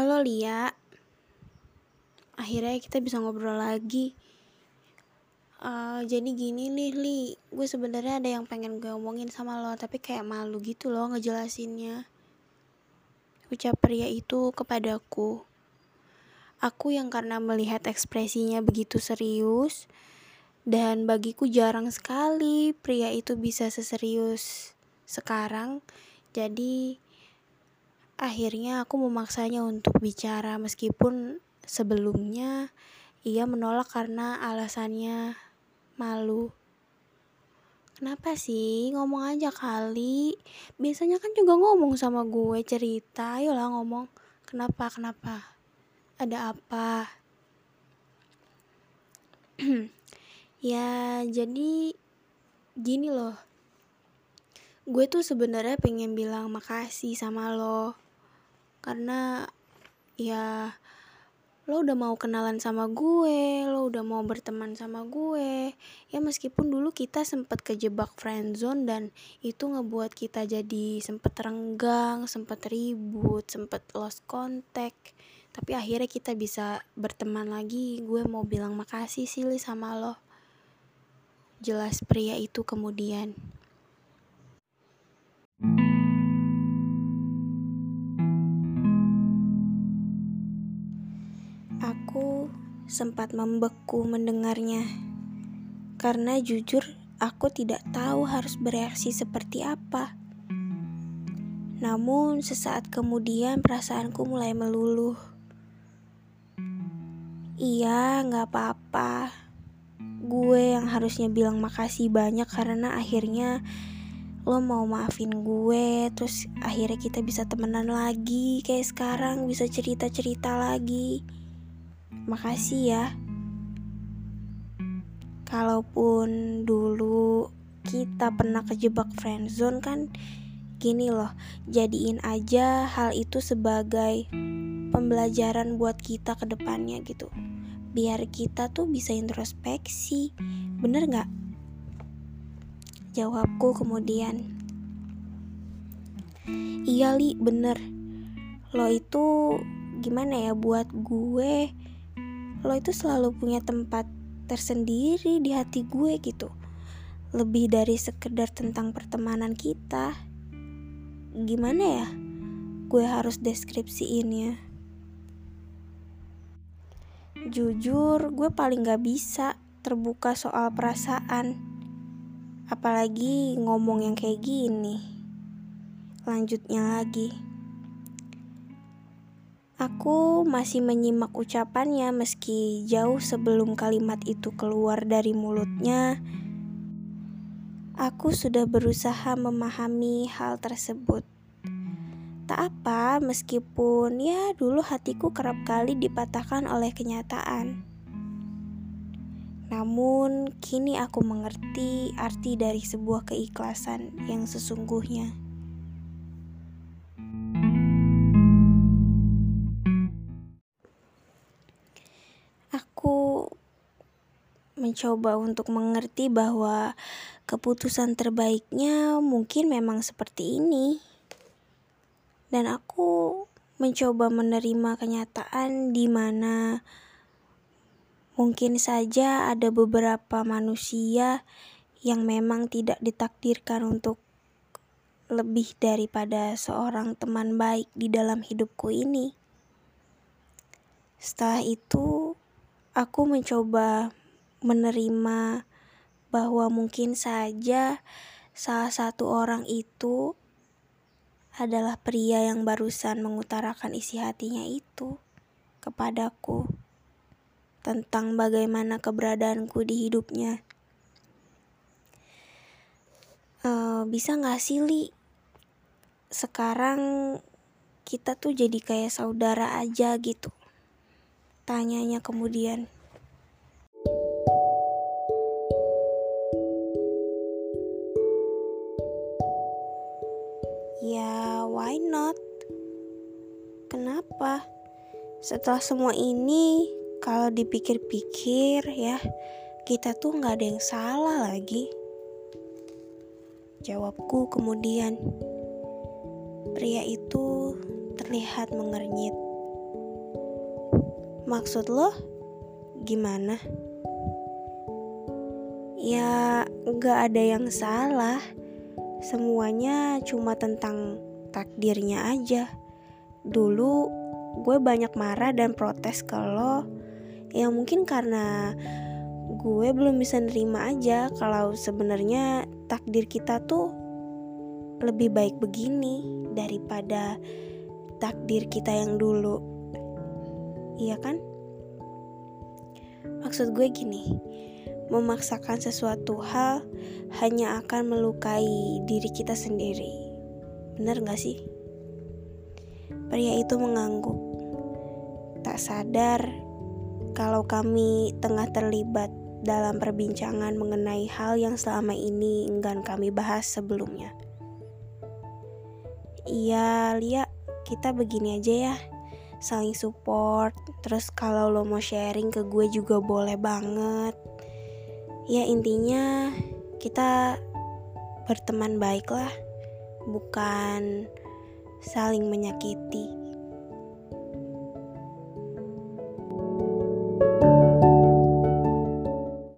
Lia. Akhirnya kita bisa ngobrol lagi. Uh, jadi gini nih Li, gue sebenarnya ada yang pengen gue omongin sama lo, tapi kayak malu gitu loh ngejelasinnya. Ucap pria itu kepadaku. Aku yang karena melihat ekspresinya begitu serius, dan bagiku jarang sekali pria itu bisa seserius sekarang. Jadi Akhirnya aku memaksanya untuk bicara meskipun sebelumnya ia menolak karena alasannya malu. Kenapa sih? Ngomong aja kali. Biasanya kan juga ngomong sama gue cerita. Ayolah ngomong. Kenapa? Kenapa? Ada apa? ya, jadi gini loh. Gue tuh sebenarnya pengen bilang makasih sama lo karena ya lo udah mau kenalan sama gue, lo udah mau berteman sama gue. Ya meskipun dulu kita sempet kejebak friendzone dan itu ngebuat kita jadi sempet renggang, sempet ribut, sempet lost contact. Tapi akhirnya kita bisa berteman lagi. Gue mau bilang makasih sih sama lo. Jelas pria itu kemudian. Sempat membeku mendengarnya, karena jujur aku tidak tahu harus bereaksi seperti apa. Namun, sesaat kemudian perasaanku mulai meluluh. Iya, gak apa-apa. Gue yang harusnya bilang makasih banyak karena akhirnya lo mau maafin gue terus akhirnya kita bisa temenan lagi kayak sekarang bisa cerita-cerita lagi Makasih ya. Kalaupun dulu kita pernah kejebak friendzone kan gini loh, jadiin aja hal itu sebagai pembelajaran buat kita ke depannya gitu. Biar kita tuh bisa introspeksi. Bener gak? Jawabku kemudian. Iya li, bener. Lo itu gimana ya buat gue lo itu selalu punya tempat tersendiri di hati gue gitu. Lebih dari sekedar tentang pertemanan kita. Gimana ya? Gue harus deskripsiinnya. Jujur gue paling gak bisa terbuka soal perasaan. Apalagi ngomong yang kayak gini. Lanjutnya lagi Aku masih menyimak ucapannya meski jauh sebelum kalimat itu keluar dari mulutnya. Aku sudah berusaha memahami hal tersebut. Tak apa, meskipun ya dulu hatiku kerap kali dipatahkan oleh kenyataan. Namun, kini aku mengerti arti dari sebuah keikhlasan yang sesungguhnya. Mencoba untuk mengerti bahwa keputusan terbaiknya mungkin memang seperti ini. Dan aku mencoba menerima kenyataan di mana mungkin saja ada beberapa manusia yang memang tidak ditakdirkan untuk lebih daripada seorang teman baik di dalam hidupku ini. Setelah itu, aku mencoba menerima bahwa mungkin saja salah satu orang itu adalah pria yang barusan mengutarakan isi hatinya itu kepadaku tentang bagaimana keberadaanku di hidupnya. Uh, bisa gak sih Li? Sekarang kita tuh jadi kayak saudara aja gitu. Tanyanya kemudian. Why not? Kenapa? Setelah semua ini, kalau dipikir-pikir ya, kita tuh nggak ada yang salah lagi. Jawabku kemudian. Pria itu terlihat mengernyit. Maksud lo gimana? Ya, gak ada yang salah. Semuanya cuma tentang takdirnya aja. Dulu gue banyak marah dan protes ke lo. Ya mungkin karena gue belum bisa nerima aja kalau sebenarnya takdir kita tuh lebih baik begini daripada takdir kita yang dulu. Iya kan? Maksud gue gini, memaksakan sesuatu hal hanya akan melukai diri kita sendiri. Bener gak sih? Pria itu mengangguk. Tak sadar kalau kami tengah terlibat dalam perbincangan mengenai hal yang selama ini enggan kami bahas sebelumnya. Iya, Lia, kita begini aja ya. Saling support, terus kalau lo mau sharing ke gue juga boleh banget ya intinya kita berteman baik lah bukan saling menyakiti